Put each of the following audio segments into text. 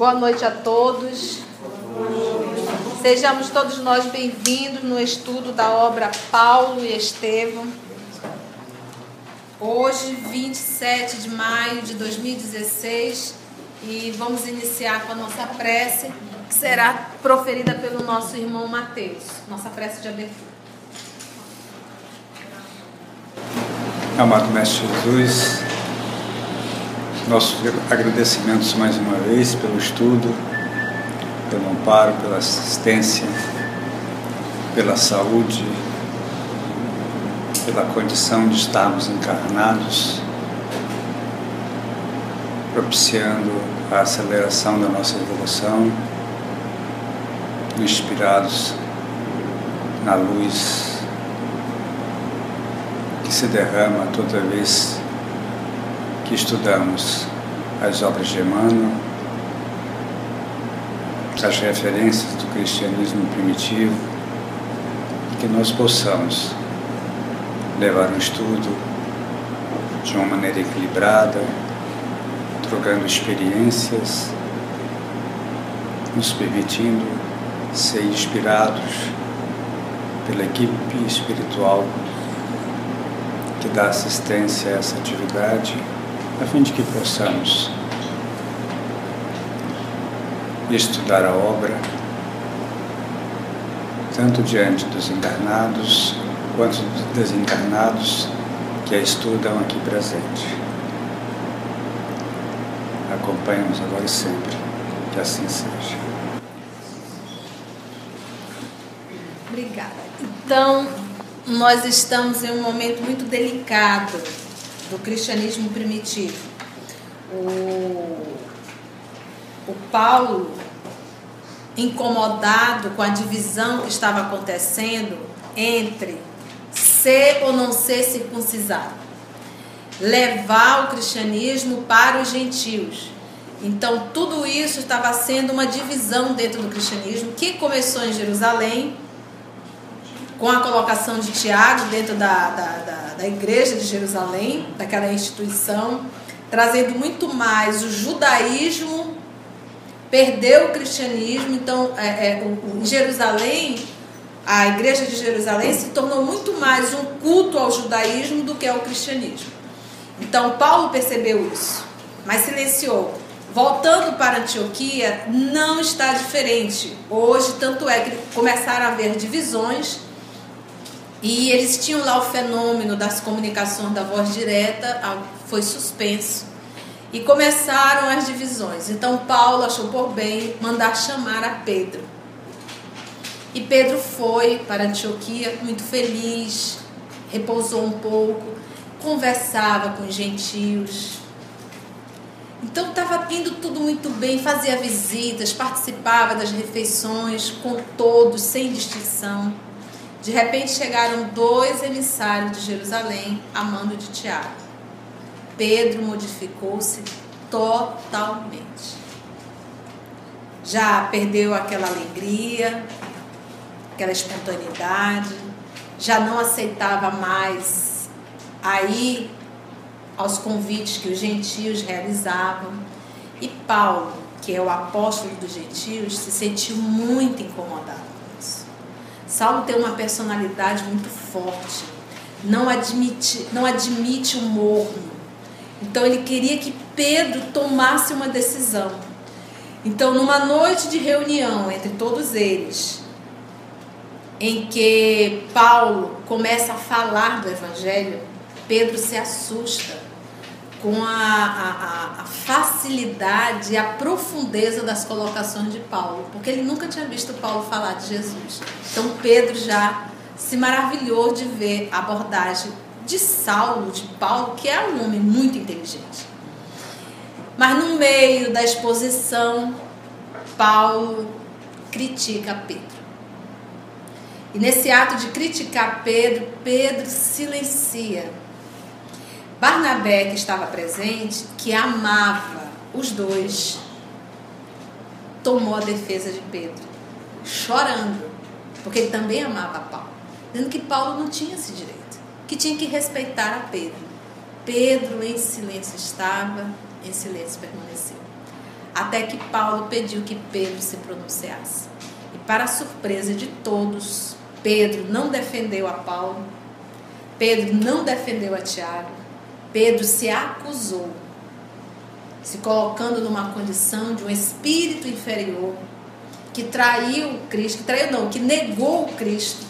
Boa noite a todos. Sejamos todos nós bem-vindos no estudo da obra Paulo e Estevão. Hoje, 27 de maio de 2016, e vamos iniciar com a nossa prece, que será proferida pelo nosso irmão Mateus, nossa prece de abertura. Amado Mestre Jesus, nossos agradecimentos mais uma vez pelo estudo, pelo amparo, pela assistência, pela saúde, pela condição de estarmos encarnados, propiciando a aceleração da nossa evolução, inspirados na luz que se derrama toda vez que estudamos as obras de Emmanuel, as referências do cristianismo primitivo, que nós possamos levar um estudo de uma maneira equilibrada, trocando experiências, nos permitindo ser inspirados pela equipe espiritual que dá assistência a essa atividade a fim de que possamos estudar a obra, tanto diante dos encarnados quanto dos desencarnados que a estudam aqui presente. Acompanhe-nos agora e sempre, que assim seja. Obrigada. Então, nós estamos em um momento muito delicado do cristianismo primitivo. O, o Paulo, incomodado com a divisão que estava acontecendo entre ser ou não ser circuncisado, levar o cristianismo para os gentios. Então, tudo isso estava sendo uma divisão dentro do cristianismo que começou em Jerusalém, com a colocação de Tiago dentro da, da, da, da igreja de Jerusalém, daquela instituição, trazendo muito mais o judaísmo, perdeu o cristianismo. Então, é, é, o, Jerusalém, a igreja de Jerusalém se tornou muito mais um culto ao judaísmo do que ao cristianismo. Então, Paulo percebeu isso, mas silenciou. Voltando para Antioquia, não está diferente. Hoje, tanto é que começaram a haver divisões e eles tinham lá o fenômeno das comunicações da voz direta, foi suspenso. E começaram as divisões. Então Paulo achou por bem mandar chamar a Pedro. E Pedro foi para Antioquia muito feliz, repousou um pouco, conversava com os gentios. Então estava indo tudo muito bem, fazia visitas, participava das refeições com todos, sem distinção. De repente chegaram dois emissários de Jerusalém a mando de Tiago. Pedro modificou-se totalmente. Já perdeu aquela alegria, aquela espontaneidade, já não aceitava mais aí aos convites que os gentios realizavam. E Paulo, que é o apóstolo dos gentios, se sentiu muito incomodado. Saulo tem uma personalidade muito forte, não admite, não admite o morno. Então ele queria que Pedro tomasse uma decisão. Então, numa noite de reunião entre todos eles, em que Paulo começa a falar do evangelho, Pedro se assusta com a, a, a, facilidade e a profundeza das colocações de Paulo, porque ele nunca tinha visto Paulo falar de Jesus. Então Pedro já se maravilhou de ver a abordagem de Saulo, de Paulo, que é um homem muito inteligente. Mas no meio da exposição, Paulo critica Pedro. E nesse ato de criticar Pedro, Pedro silencia Barnabé, que estava presente, que amava os dois, tomou a defesa de Pedro, chorando, porque ele também amava Paulo, dizendo que Paulo não tinha esse direito, que tinha que respeitar a Pedro. Pedro em silêncio estava, em silêncio permaneceu. até que Paulo pediu que Pedro se pronunciasse. E para surpresa de todos, Pedro não defendeu a Paulo, Pedro não defendeu a Tiago, Pedro se acusou, se colocando numa condição de um espírito inferior que traiu Cristo, que traiu não, que negou o Cristo,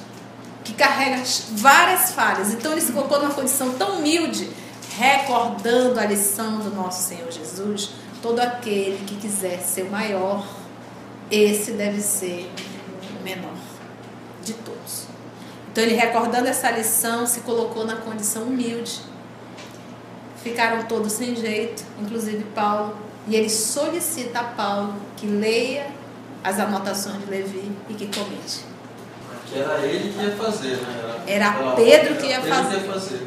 que carrega várias falhas. Então ele se colocou numa condição tão humilde, recordando a lição do nosso Senhor Jesus, todo aquele que quiser ser o maior, esse deve ser o menor de todos. Então ele recordando essa lição, se colocou na condição humilde. Ficaram todos sem jeito, inclusive Paulo, e ele solicita a Paulo que leia as anotações de Levi e que comente. Que era ele que ia fazer, né? Era, era Pedro que ia, fazer. ia fazer.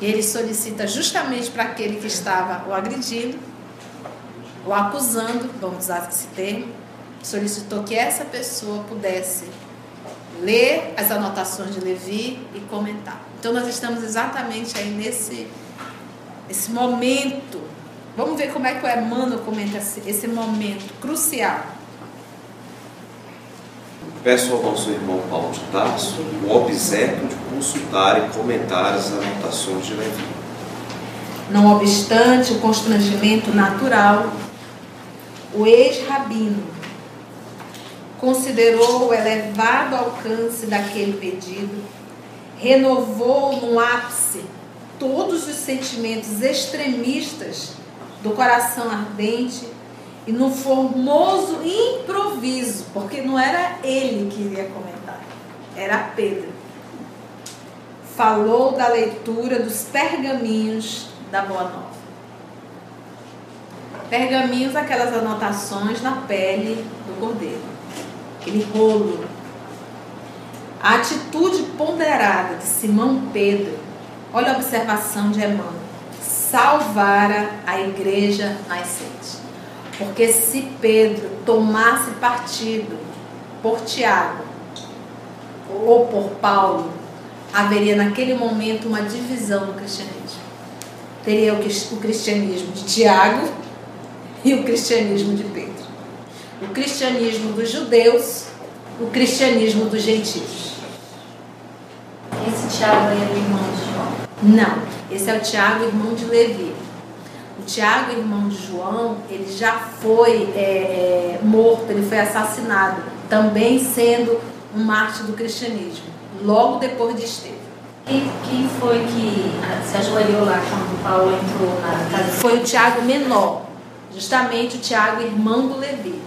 E ele solicita justamente para aquele que estava o agredindo, o acusando, vamos usar esse termo, solicitou que essa pessoa pudesse ler as anotações de Levi e comentar. Então nós estamos exatamente aí nesse, esse momento. Vamos ver como é que o Emmanuel comenta esse, momento crucial. Peço ao nosso irmão Paulo de Tarso o obséquio de consultar e comentar as anotações de Levi. Não obstante o constrangimento natural, o ex-rabino considerou o elevado alcance daquele pedido, renovou no ápice todos os sentimentos extremistas do coração ardente e no formoso improviso, porque não era ele que iria comentar, era Pedro. Falou da leitura dos pergaminhos da Boa Nova. Pergaminhos, aquelas anotações na pele do cordeiro, aquele rolo. A atitude ponderada de Simão Pedro, olha a observação de Emmanuel, salvara a igreja nascente. Porque se Pedro tomasse partido por Tiago ou por Paulo, haveria naquele momento uma divisão no cristianismo. Teria o cristianismo de Tiago e o cristianismo de Pedro. O cristianismo dos judeus, o cristianismo dos gentios. Esse Tiago é o irmão de João? Não, esse é o Tiago, irmão de Levi. Tiago, irmão de João, ele já foi é, é, morto, ele foi assassinado, também sendo um mártir do cristianismo, logo depois de Estevão. E quem foi que se ajoelhou lá quando Paulo entrou na casa? Foi o Tiago menor, justamente o Tiago, irmão do Levi.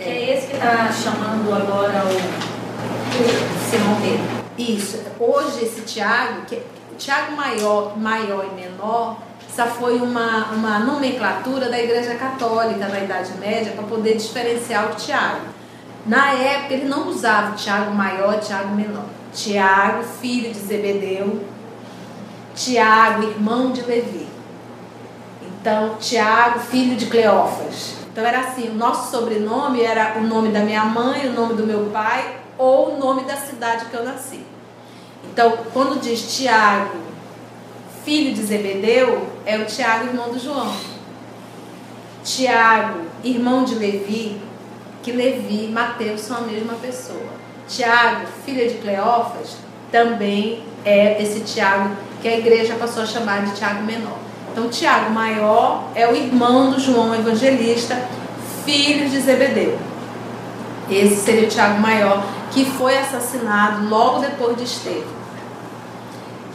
É, é esse que está chamando agora o Simão Pedro. Isso. Hoje esse Tiago, que Tiago maior, maior e menor, essa foi uma, uma nomenclatura da Igreja Católica na Idade Média para poder diferenciar o Tiago. Na época, ele não usava Tiago maior e Tiago menor. Tiago, filho de Zebedeu, Tiago, irmão de Levi. Então, Tiago, filho de Cleófas. Então, era assim: o nosso sobrenome era o nome da minha mãe, o nome do meu pai ou o nome da cidade que eu nasci. Então, quando diz Tiago, filho de Zebedeu, é o Tiago, irmão do João. Tiago, irmão de Levi, que Levi e Mateus são a mesma pessoa. Tiago, filho de Cleófas, também é esse Tiago que a igreja passou a chamar de Tiago menor. Então, Tiago maior é o irmão do João Evangelista, filho de Zebedeu. Esse seria o Tiago maior, que foi assassinado logo depois de Estevão.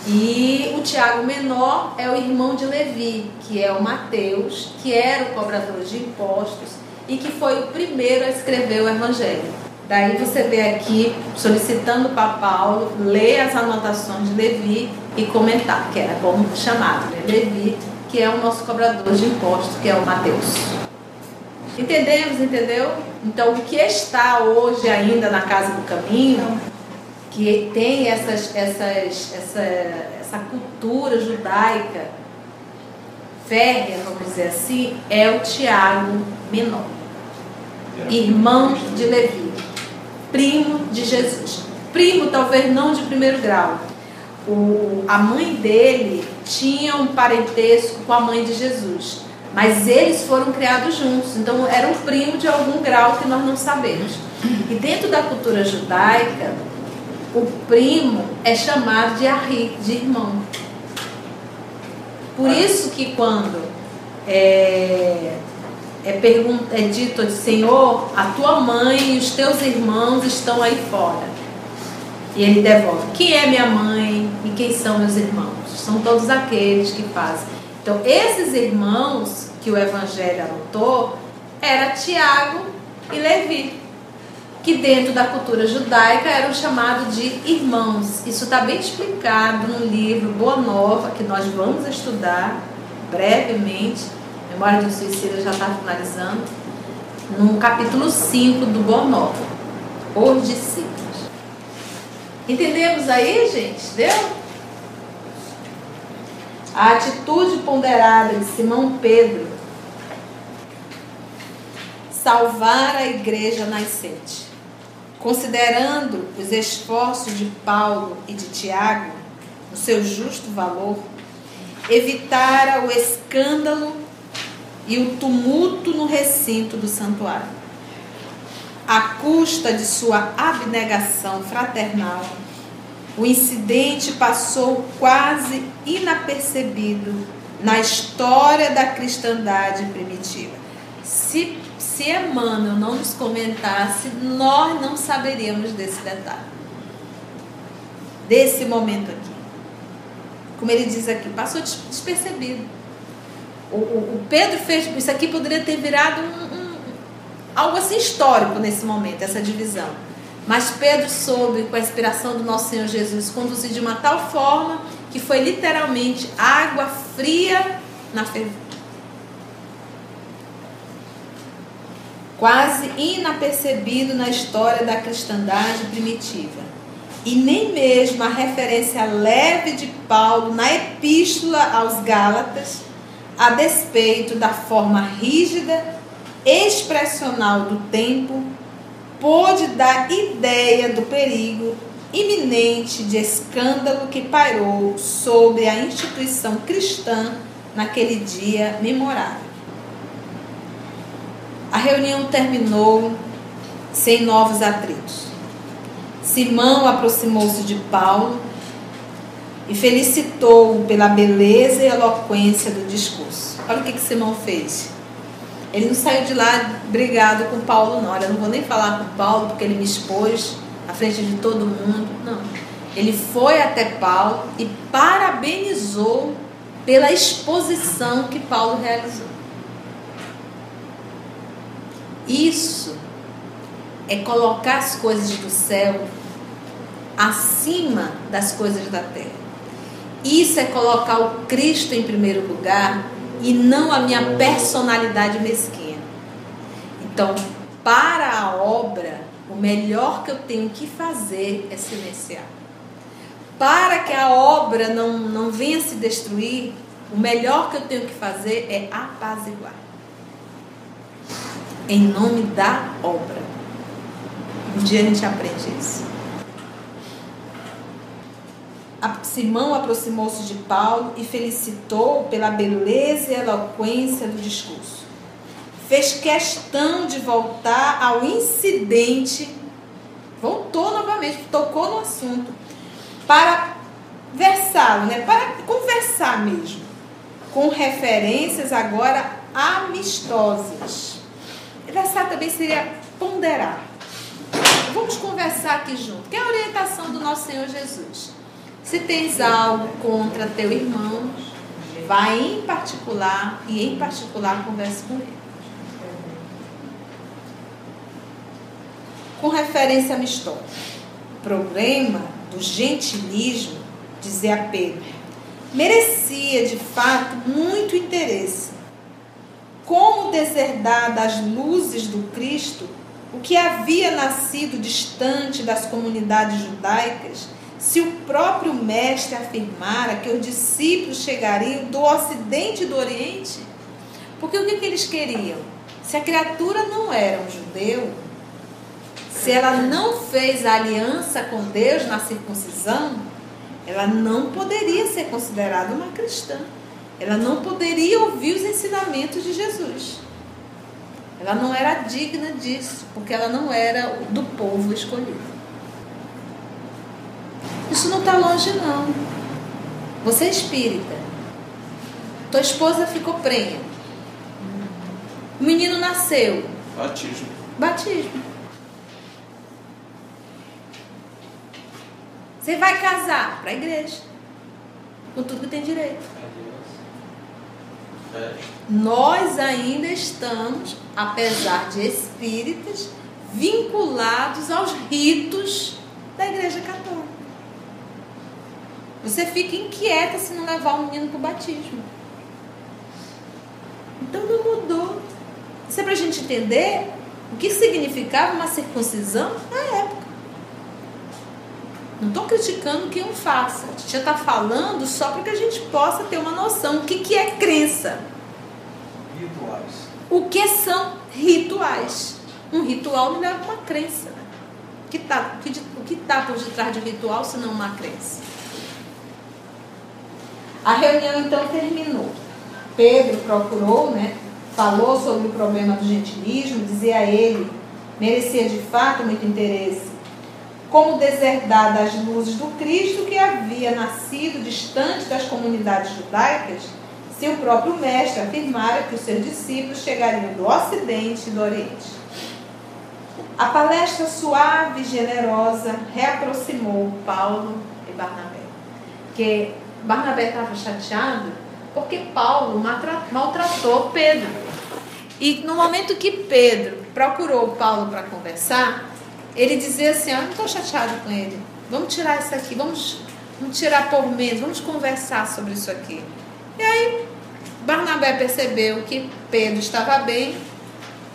E o Tiago menor é o irmão de Levi, que é o Mateus, que era o cobrador de impostos e que foi o primeiro a escrever o Evangelho. Daí você vê aqui solicitando para Paulo ler as anotações de Levi e comentar, que era como chamado, né? Levi, que é o nosso cobrador de impostos, que é o Mateus. Entendemos, entendeu? Então, o que está hoje ainda na casa do caminho que tem essas, essas, essa, essa cultura judaica férrea, vamos dizer assim, é o Tiago menor, irmão de Levi, primo de Jesus. Primo, talvez não de primeiro grau. O, a mãe dele tinha um parentesco com a mãe de Jesus, Mas eles foram criados juntos, então era um primo de algum grau que nós não sabemos. E dentro da cultura judaica, o primo é chamado de Arri, de irmão. Por isso que quando é, é, pergunta, é dito, Senhor, a tua mãe e os teus irmãos estão aí fora. E ele devolve, quem é minha mãe e quem são meus irmãos? São todos aqueles que fazem. Então, esses irmãos que o Evangelho anotou, era Tiago e Levi que dentro da cultura judaica eram chamados de irmãos. Isso está bem explicado no livro Boa Nova, que nós vamos estudar brevemente. Memória do Suicida já está finalizando. No capítulo 5 do Boa Nova, Os Discípulos. Entendemos aí, gente? Deu? A atitude ponderada de Simão Pedro salvar a igreja nascente. Considerando os esforços de Paulo e de Tiago, o seu justo valor, evitara o escândalo e o tumulto no recinto do santuário. À custa de sua abnegação fraternal, o incidente passou quase inapercebido na história da cristandade primitiva. Se se Emmanuel não nos comentasse, nós não saberíamos desse detalhe. Desse momento aqui. Como ele diz aqui, passou despercebido. O, o, o Pedro fez. Isso aqui poderia ter virado um, um, algo assim histórico nesse momento, essa divisão. Mas Pedro soube, com a inspiração do nosso Senhor Jesus, conduzir de uma tal forma que foi literalmente água fria na fervura. quase inapercebido na história da cristandade primitiva. E nem mesmo a referência leve de Paulo na epístola aos Gálatas, a despeito da forma rígida, expressional do tempo, pôde dar ideia do perigo iminente de escândalo que pairou sobre a instituição cristã naquele dia memorável. A reunião terminou sem novos atritos. Simão aproximou-se de Paulo e felicitou-o pela beleza e eloquência do discurso. Olha o que, que Simão fez. Ele não saiu de lá brigado com Paulo, não. Olha, eu não vou nem falar com Paulo porque ele me expôs à frente de todo mundo. Não. Ele foi até Paulo e parabenizou pela exposição que Paulo realizou. Isso é colocar as coisas do céu acima das coisas da terra. Isso é colocar o Cristo em primeiro lugar e não a minha personalidade mesquinha. Então, para a obra, o melhor que eu tenho que fazer é silenciar. Para que a obra não, não venha se destruir, o melhor que eu tenho que fazer é apaziguar em nome da obra. Um dia a gente aprende isso. Simão aproximou-se de Paulo e felicitou pela beleza e eloquência do discurso. Fez questão de voltar ao incidente, voltou novamente, tocou no assunto, para versá-lo, né? para conversar mesmo, com referências agora amistosas. Conversar também seria ponderar. Vamos conversar aqui junto. Que é a orientação do nosso Senhor Jesus. Se tens algo contra teu irmão, vai em particular e em particular converse com ele. Com referência amistosa. O problema do gentilismo, dizia Pedro, merecia de fato muito interesse como deserdar das luzes do Cristo o que havia nascido distante das comunidades judaicas, se o próprio Mestre afirmara que os discípulos chegariam do Ocidente e do Oriente? Porque o que, que eles queriam? Se a criatura não era um judeu, se ela não fez aliança com Deus na circuncisão, ela não poderia ser considerada uma cristã. ela não poderia ouvir os ensinamentos de Jesus. Ela não era digna disso, porque ela não era do povo escolhido. Isso não está longe, não. Você é espírita. Tua esposa ficou prenha. O menino nasceu. Batismo. Batismo. Você vai casar para a igreja. Com tudo que tem direito. É. Nós ainda estamos, apesar de espíritas, vinculados aos ritos da Igreja Católica. Você fica inquieta se não levar o menino para o batismo. Então não mudou. Isso é para a gente entender o que significava uma circuncisão na época. Não estou criticando que um faça. A gente já está falando só para que a gente possa ter uma noção. O que, que é crença? Rituais. O que são rituais? Um ritual não leva uma crença. Né? O que está que tá por detrás de um ritual se não uma crença? A reunião então terminou. Pedro procurou, né? Falou sobre o problema do gentilismo, dizia a ele, merecia de fato muito interesse. Como deserdar das luzes do Cristo que havia nascido distante das comunidades judaicas, se o próprio mestre afirmara que os seus discípulos chegariam do Ocidente e do Oriente. A palestra suave e generosa reaproximou Paulo e Barnabé. Que Barnabé estava chateado porque Paulo maltratou Pedro. E no momento que Pedro procurou Paulo para conversar, ele dizia assim: ah, Eu não estou chateado com ele. Vamos tirar isso aqui, vamos, vamos tirar por menos, vamos conversar sobre isso aqui. E aí Barnabé percebeu que Pedro estava bem,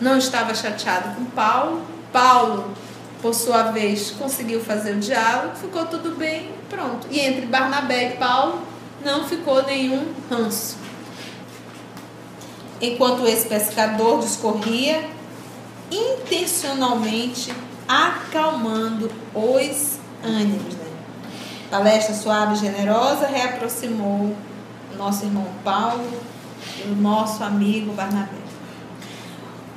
não estava chateado com Paulo. Paulo, por sua vez, conseguiu fazer o diálogo, ficou tudo bem, pronto. E entre Barnabé e Paulo não ficou nenhum ranço. Enquanto esse pescador discorria, intencionalmente acalmando os ânimos. Né? Palestra suave e generosa reaproximou nosso irmão Paulo e o nosso amigo Barnabé.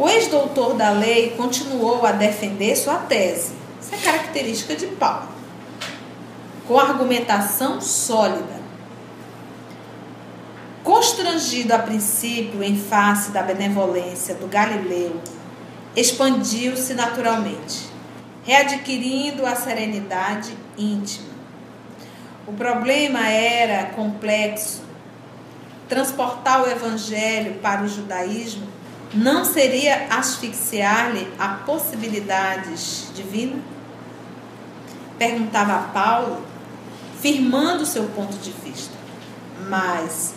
O ex-doutor da lei continuou a defender sua tese. Isso é característica de Paulo. Com argumentação sólida. Constrangido a princípio em face da benevolência do Galileu, expandiu-se naturalmente, readquirindo a serenidade íntima. O problema era complexo. Transportar o evangelho para o judaísmo não seria asfixiar-lhe a possibilidades divinas? Perguntava a Paulo, firmando seu ponto de vista. Mas,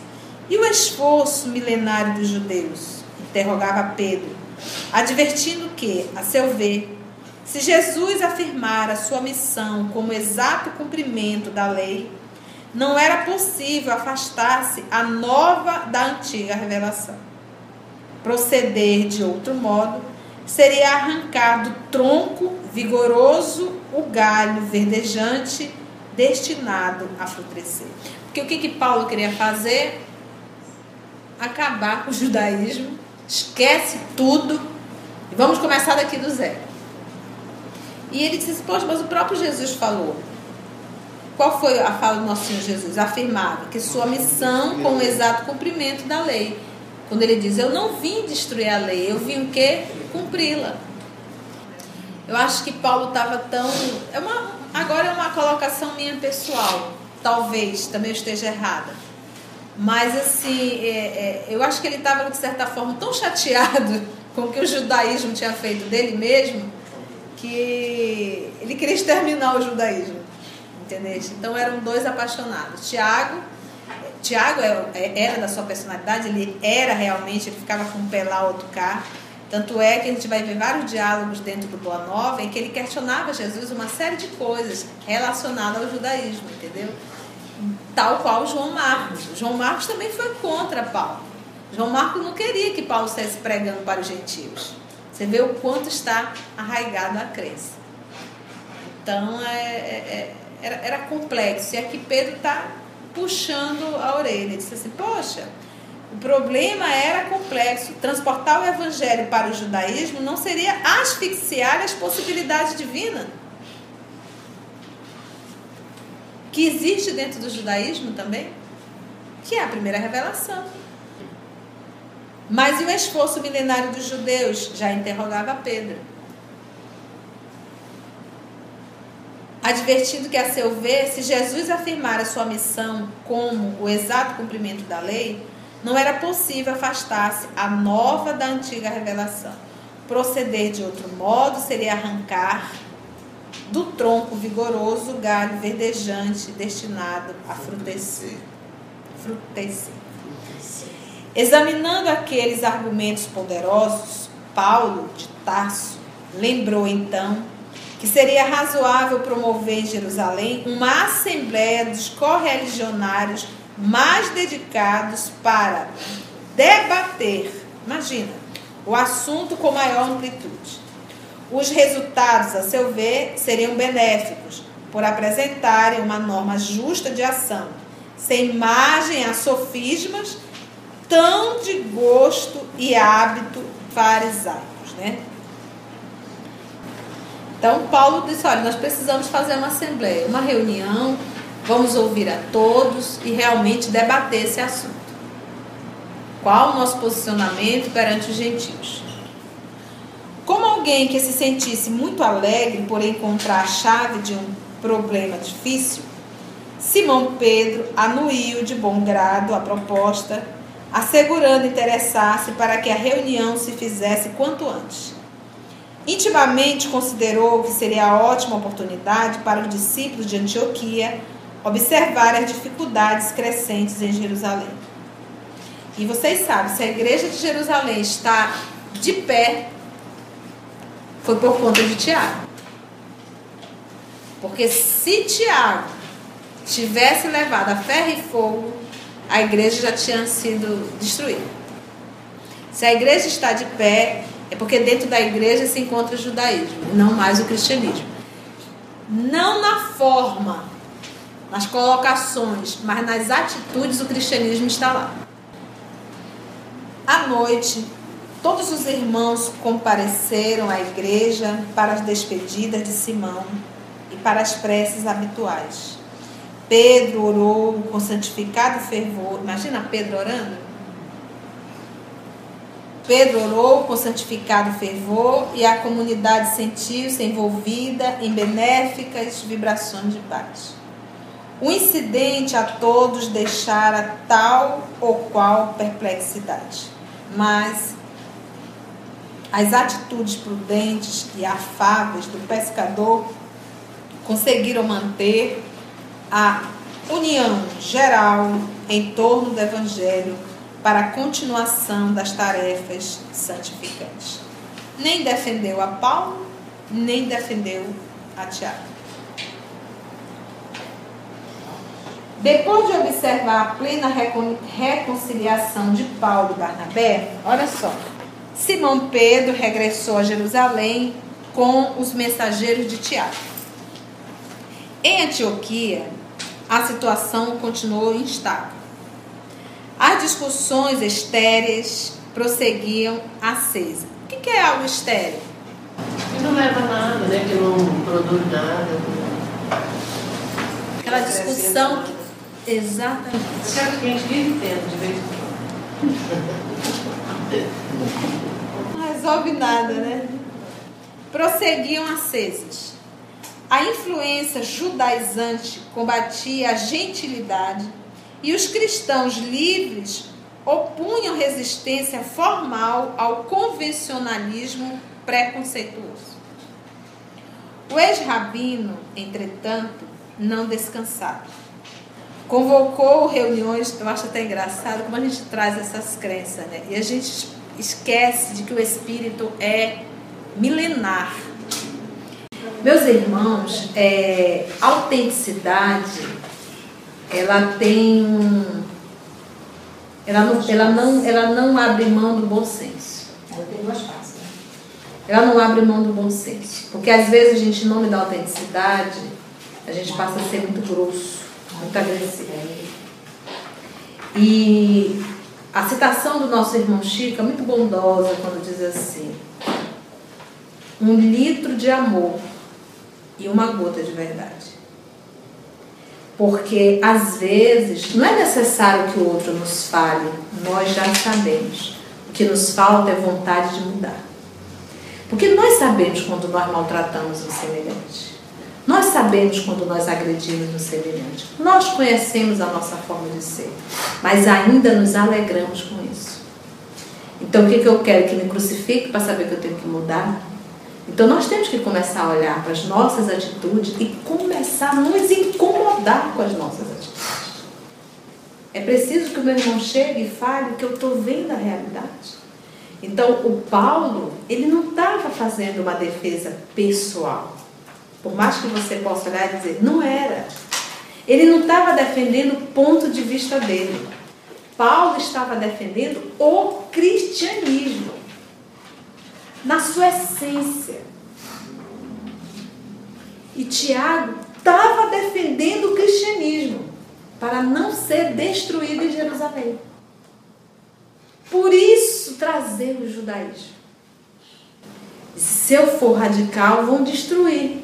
e o esforço milenário dos judeus? Interrogava Pedro, advertindo que, a seu ver, se Jesus afirmara sua missão como exato cumprimento da lei, não era possível afastar-se a nova da antiga revelação proceder de outro modo seria arrancar do tronco vigoroso o galho verdejante destinado a florescer. Porque o que, que Paulo queria fazer? Acabar com o judaísmo, esquece tudo e vamos começar daqui do zero. E ele disse: Poxa, mas o próprio Jesus falou. Qual foi a fala do nosso Senhor Jesus? Afirmava que sua missão com o exato cumprimento da lei quando ele diz, eu não vim destruir a lei, eu vim o quê? Cumpri-la. Eu acho que Paulo estava tão. É uma, agora é uma colocação minha pessoal. Talvez também eu esteja errada. Mas assim, é, é, eu acho que ele estava, de certa forma, tão chateado com o que o judaísmo tinha feito dele mesmo, que ele queria exterminar o judaísmo. Entendeu? Então eram dois apaixonados. Tiago Tiago é, é, era da sua personalidade, ele era realmente, ele ficava com um pé lá, outro cá. Tanto é que a gente vai ver vários diálogos dentro do Boa Nova em que ele questionava Jesus uma série de coisas relacionadas ao judaísmo, entendeu? Tal qual João Marcos. João Marcos também foi contra Paulo. João Marcos não queria que Paulo estivesse pregando para os gentios. Você vê o quanto está arraigado a crença. Então, é, é, é era, era complexo. E aqui Pedro está puxando a orelha. Ele disse assim: Poxa, o problema era complexo. Transportar o evangelho para o judaísmo não seria asfixiar as possibilidades divinas. Que existe dentro do judaísmo também, que é a primeira revelação. Mas e o esforço milenário dos judeus? Já interrogava Pedro. Advertindo que, a seu ver, se Jesus afirmara sua missão como o exato cumprimento da lei, não era possível afastar-se a nova da antiga revelação. Proceder de outro modo seria arrancar do tronco vigoroso o galho verdejante destinado a frutecer. frutecer. Examinando aqueles argumentos poderosos, Paulo de Tarso lembrou então que seria razoável promover em Jerusalém uma assembleia dos correligionários mais dedicados para debater, imagina, o assunto com maior amplitude. Os resultados, a seu ver, seriam benéficos por apresentarem uma norma justa de ação, sem margem a sofismas tão de gosto e hábito farisaicos, né? Então Paulo disse: olha, nós precisamos fazer uma assembleia, uma reunião, vamos ouvir a todos e realmente debater esse assunto. Qual o nosso posicionamento perante os gentios? Como alguém que se sentisse muito alegre por encontrar a chave de um problema difícil, Simão Pedro anuiu de bom grado a proposta assegurando interessar-se para que a reunião se fizesse quanto antes. Intimamente considerou que seria ótima oportunidade para os discípulos de Antioquia observar as dificuldades crescentes em Jerusalém. E vocês sabem, se a igreja de Jerusalém está de pé, foi por conta de Tiago. Porque se Tiago tivesse levado a ferro e fogo, a igreja já tinha sido destruída. Se a igreja está de pé, é porque dentro da igreja se encontra o judaísmo, não mais o cristianismo. Não na forma, nas colocações, mas nas atitudes o cristianismo está lá. À noite, todos os irmãos compareceram à igreja para as despedidas de Simão e para as preces habituais. Pedro orou com santificado fervor. Imagina Pedro orando? Pedro orou com santificado fervor e a comunidade sentiu-se envolvida em benéficas vibrações de paz. O incidente a todos deixara tal ou qual perplexidade, mas as atitudes prudentes e afáveis do pescador conseguiram manter a união geral em torno do Evangelho para a continuação das tarefas santificantes. Nem defendeu a Paulo, nem defendeu a Tiago. Depois de observar a plena reconciliação de Paulo e Barnabé, olha só, Simão Pedro regressou a Jerusalém com os mensageiros de Tiago. Em Antioquia, a situação continuou instável. As discussões estéreis prosseguiam acesas. O que é algo estéreo? Que não leva nada, né? Que não produz nada. Aquela discussão que. Exatamente. Eu quero que a gente vive tendo de vez em quando. Não resolve nada, né? Prosseguiam acesas. A influência judaizante combatia a gentilidade e os cristãos livres opunham resistência formal ao convencionalismo preconceituoso. O ex-rabino, entretanto, não descansava. Convocou reuniões, eu acho até engraçado como a gente traz essas crenças, né? E a gente esquece de que o espírito é milenar meus irmãos, é, autenticidade, ela tem um. Ela não, ela, não, ela não abre mão do bom senso. Ela tem duas faces. Né? Ela não abre mão do bom senso. Porque às vezes a gente, em nome da autenticidade, a gente passa a ser muito grosso, muito agressivo. E a citação do nosso irmão Chico é muito bondosa quando diz assim: um litro de amor e uma gota de verdade. Porque às vezes não é necessário que o outro nos fale, nós já sabemos. O que nos falta é vontade de mudar. Porque nós sabemos quando nós maltratamos o semelhante. Nós sabemos quando nós agredimos o semelhante. Nós conhecemos a nossa forma de ser. Mas ainda nos alegramos com isso. Então o que, que eu quero? Que me crucifique para saber que eu tenho que mudar? Então nós temos que começar a olhar para as nossas atitudes e começar a nos incomodar com as nossas atitudes. É preciso que o meu irmão chegue e fale que eu estou vendo a realidade. Então o Paulo, ele não estava fazendo uma defesa pessoal. Por mais que você possa olhar e dizer, não era. Ele não estava defendendo o ponto de vista dele. Paulo estava defendendo o cristianismo na sua essência. E Tiago estava defendendo o cristianismo para não ser destruído em Jerusalém. Por isso trazer o judaísmo. Se eu for radical, vão destruir.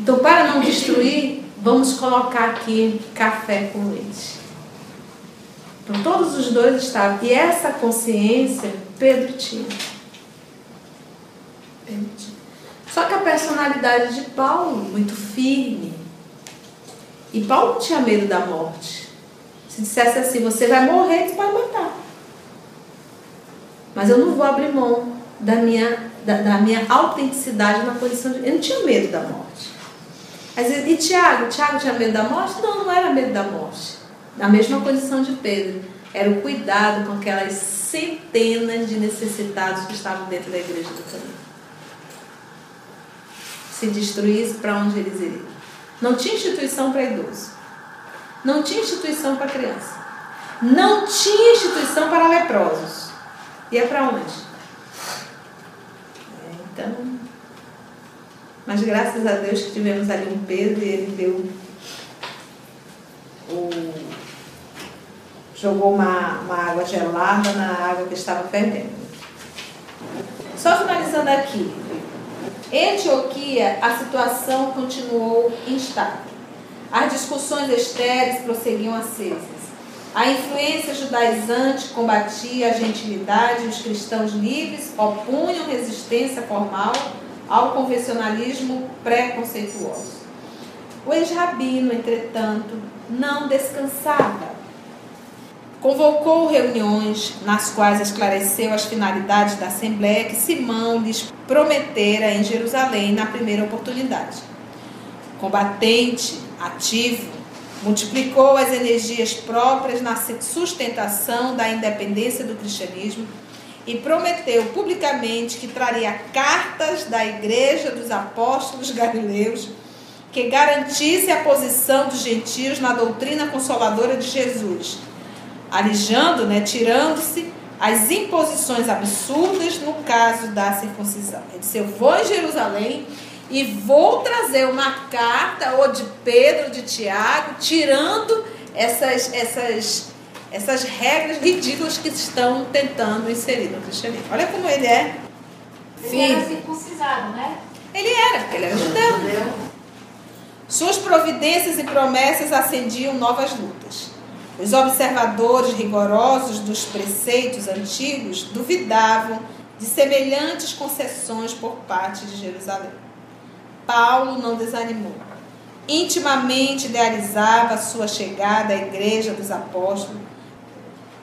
Então, para não destruir, vamos colocar aqui café com leite. Então, todos os dois estavam. E essa consciência Pedro tinha. Só que a personalidade de Paulo, muito firme. E Paulo não tinha medo da morte. Se dissesse assim, você vai morrer, você vai matar. Mas eu não vou abrir mão da minha, da, da minha autenticidade na posição de. Eu não tinha medo da morte. E Tiago? Tiago tinha medo da morte? Não, não era medo da morte. Na mesma posição de Pedro. Era o cuidado com aquelas centenas de necessitados que estavam dentro da igreja do caminho se destruísse, para onde eles iriam? Não tinha instituição para idoso. Não tinha instituição para criança. Não tinha instituição para leprosos. E é para onde? É, então. Mas graças a Deus que tivemos ali um Pedro e ele deu o, jogou uma, uma água gelada na água que estava fervendo. Só finalizando aqui, Antioquia, a situação continuou instável. As discussões estéreis prosseguiam acesas. A influência judaizante combatia a gentilidade e os cristãos livres opunham resistência formal ao convencionalismo preconceituoso. O ex-rabino, entretanto, não descansava Convocou reuniões nas quais esclareceu as finalidades da Assembleia que Simão lhes prometera em Jerusalém na primeira oportunidade. Combatente, ativo, multiplicou as energias próprias na sustentação da independência do cristianismo e prometeu publicamente que traria cartas da Igreja dos Apóstolos Galileus que garantisse a posição dos gentios na doutrina consoladora de Jesus alijando, né, tirando-se as imposições absurdas no caso da circuncisão. Ele disse: Eu vou em Jerusalém e vou trazer uma carta, ou de Pedro, de Tiago, tirando essas, essas, essas regras ridículas que estão tentando inserir no cristianismo. Olha como ele é. Ele era circuncisado, né? Ele era, porque ele era judeu. Suas providências e promessas acendiam novas lutas. Os observadores rigorosos dos preceitos antigos duvidavam de semelhantes concessões por parte de Jerusalém. Paulo não desanimou. Intimamente idealizava sua chegada à igreja dos apóstolos.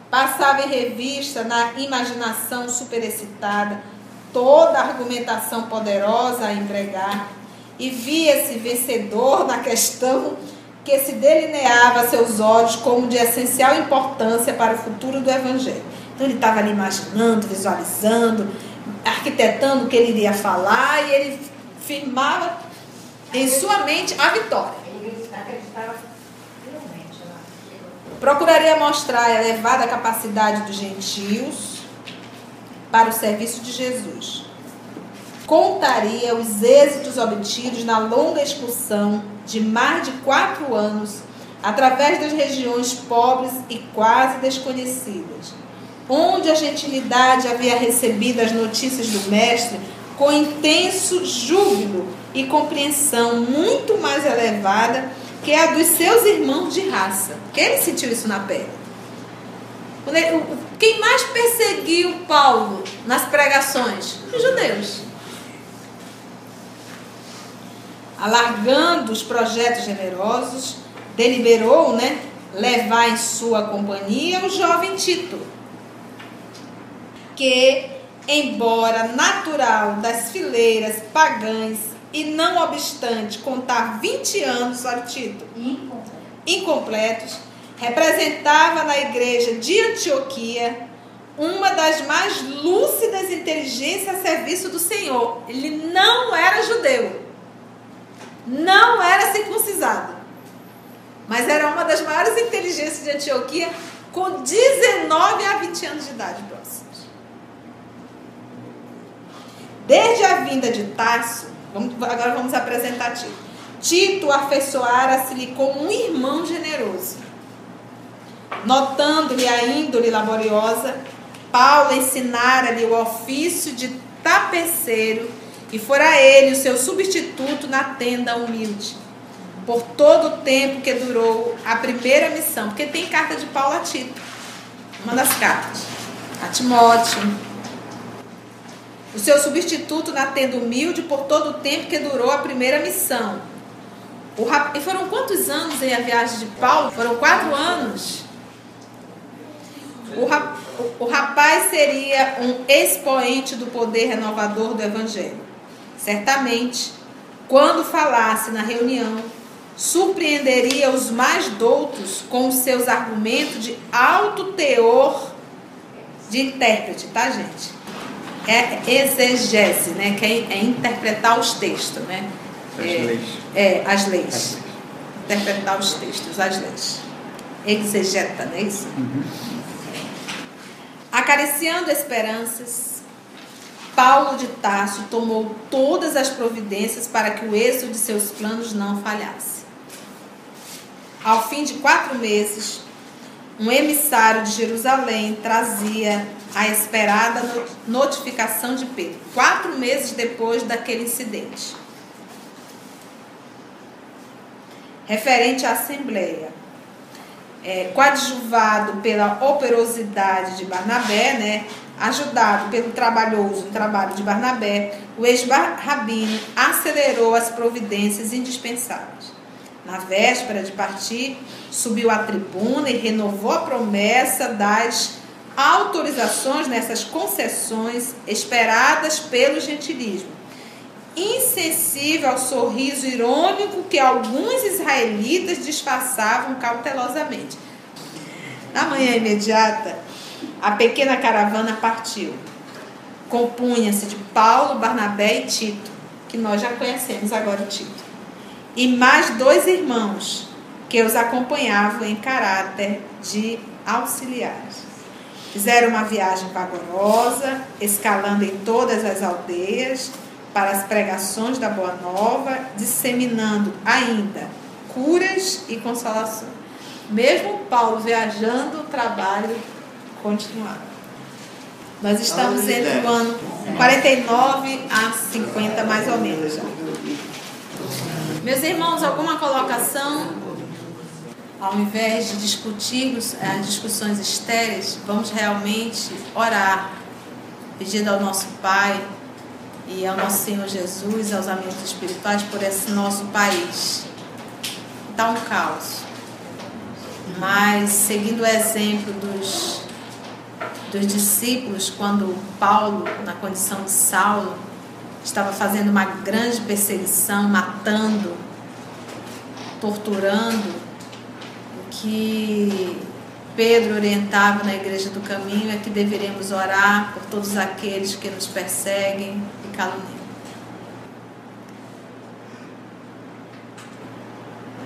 Passava em revista na imaginação superexcitada toda a argumentação poderosa a empregar e via-se vencedor na questão que se delineava a seus olhos como de essencial importância para o futuro do Evangelho. Então ele estava ali imaginando, visualizando, arquitetando o que ele iria falar e ele firmava em sua mente a vitória. Ele acreditava realmente. Procuraria mostrar a elevada capacidade dos gentios para o serviço de Jesus. Contaria os êxitos obtidos na longa expulsão de mais de quatro anos através das regiões pobres e quase desconhecidas, onde a gentilidade havia recebido as notícias do Mestre com intenso júbilo e compreensão muito mais elevada que a dos seus irmãos de raça. Quem sentiu isso na pele? Quem mais perseguiu Paulo nas pregações? Os judeus. Alargando os projetos generosos, deliberou, né, levar em sua companhia o jovem Tito, que, embora natural das fileiras pagãs e não obstante contar 20 anos, olha Tito, incompletos, representava na igreja de Antioquia uma das mais lúcidas inteligências a serviço do Senhor. Ele não era judeu, não era circuncisado, mas era uma das maiores inteligências de Antioquia com 19 a 20 anos de idade próximos. Desde a vinda de Tarso, vamos, agora vamos apresentar Tito. Tito afeiçoara-se-lhe como um irmão generoso. Notando-lhe a índole laboriosa, Paulo ensinara-lhe o ofício de tapeceiro e fora ele o seu substituto na tenda humilde, por todo o tempo que durou a primeira missão, porque tem carta de Paulo a Tito, uma das cartas, a Timóteo, o seu substituto na tenda humilde por todo o tempo que durou a primeira missão. O rap... E foram quantos anos em a viagem de Paulo? Foram quatro anos. O, rap... o rapaz seria um expoente do poder renovador do Evangelho. Certamente, quando falasse na reunião, surpreenderia os mais doutos com os seus argumentos de alto teor de intérprete, tá, gente? é exegese, né? Que é, é interpretar os textos, né? As é, leis. É, as leis. Interpretar os textos, as leis. Exegeta, não é isso? Uhum. Acariciando esperanças, Paulo de Tarso tomou todas as providências para que o êxito de seus planos não falhasse. Ao fim de quatro meses, um emissário de Jerusalém trazia a esperada notificação de Pedro, quatro meses depois daquele incidente. Referente à Assembleia, é, coadjuvado pela operosidade de Barnabé, né, ajudado pelo trabalhoso trabalho de Barnabé, o ex-rabino acelerou as providências indispensáveis. Na véspera de partir, subiu à tribuna e renovou a promessa das autorizações nessas concessões esperadas pelo gentilismo, insensível ao sorriso irônico que alguns israelitas disfarçavam cautelosamente. Na manhã imediata, a pequena caravana partiu. Compunha-se de Paulo, Barnabé e Tito, que nós já conhecemos agora o Tito, e mais dois irmãos que os acompanhavam em caráter de auxiliares. Fizeram uma viagem vagarosa, escalando em todas as aldeias para as pregações da Boa Nova, disseminando ainda curas e consolação. Mesmo Paulo viajando, o trabalho continuava. Nós estamos entre o ano 49 a 50, mais ou menos. Já. Meus irmãos, alguma colocação? ao invés de discutirmos as eh, discussões estéreis, vamos realmente orar, pedindo ao nosso Pai e ao nosso Senhor Jesus, aos amigos espirituais, por esse nosso país. Está um caos. Mas, seguindo o exemplo dos, dos discípulos, quando Paulo, na condição de Saulo, estava fazendo uma grande perseguição, matando, torturando, que Pedro orientava na igreja do caminho é que deveremos orar por todos aqueles que nos perseguem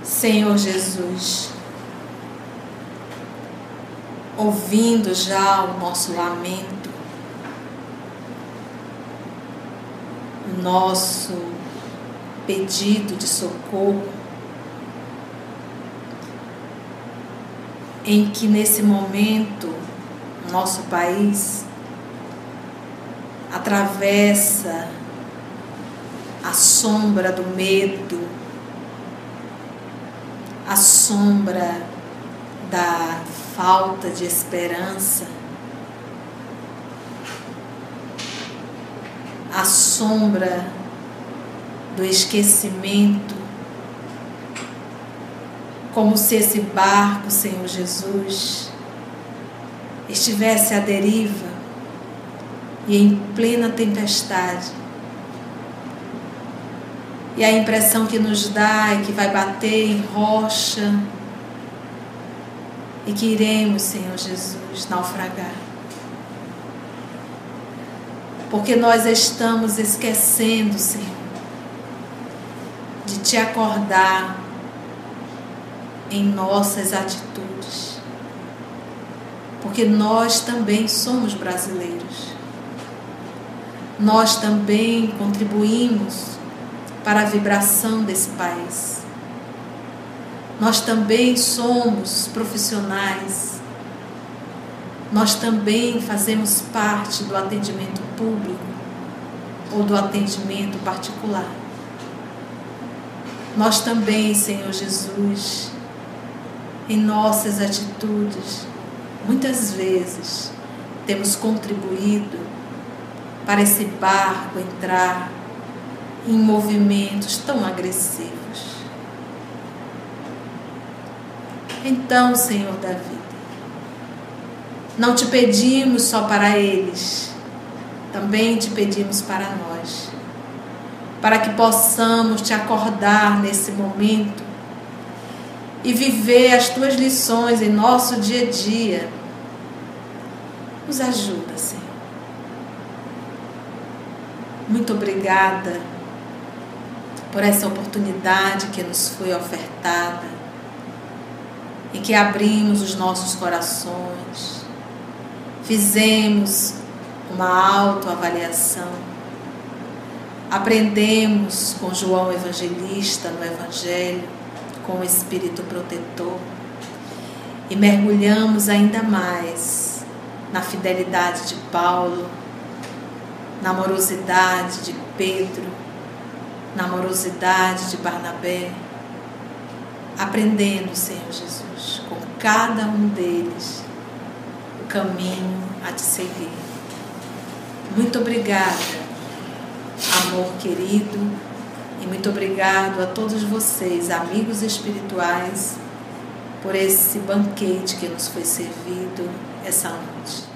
Senhor Jesus, ouvindo já o nosso lamento, o nosso pedido de socorro, em que nesse momento nosso país atravessa a sombra do medo, a sombra da falta de esperança, a sombra do esquecimento, como se esse barco, Senhor Jesus, estivesse à deriva e em plena tempestade. E a impressão que nos dá é que vai bater em rocha e que iremos, Senhor Jesus, naufragar. Porque nós estamos esquecendo, Senhor, de te acordar em nossas atitudes. Porque nós também somos brasileiros. Nós também contribuímos para a vibração desse país. Nós também somos profissionais. Nós também fazemos parte do atendimento público ou do atendimento particular. Nós também, Senhor Jesus, em nossas atitudes, muitas vezes temos contribuído para esse barco entrar em movimentos tão agressivos. Então, Senhor da vida, não te pedimos só para eles, também te pedimos para nós, para que possamos te acordar nesse momento e viver as tuas lições em nosso dia a dia. Nos ajuda, Senhor. Muito obrigada por essa oportunidade que nos foi ofertada e que abrimos os nossos corações, fizemos uma autoavaliação, aprendemos com João Evangelista no Evangelho, com o Espírito Protetor. E mergulhamos ainda mais na fidelidade de Paulo na amorosidade de Pedro, na amorosidade de Barnabé, aprendendo, Senhor Jesus, com cada um deles o caminho a te seguir. Muito obrigada, amor querido, e muito obrigado a todos vocês, amigos espirituais, por esse banquete que nos foi servido essa noite.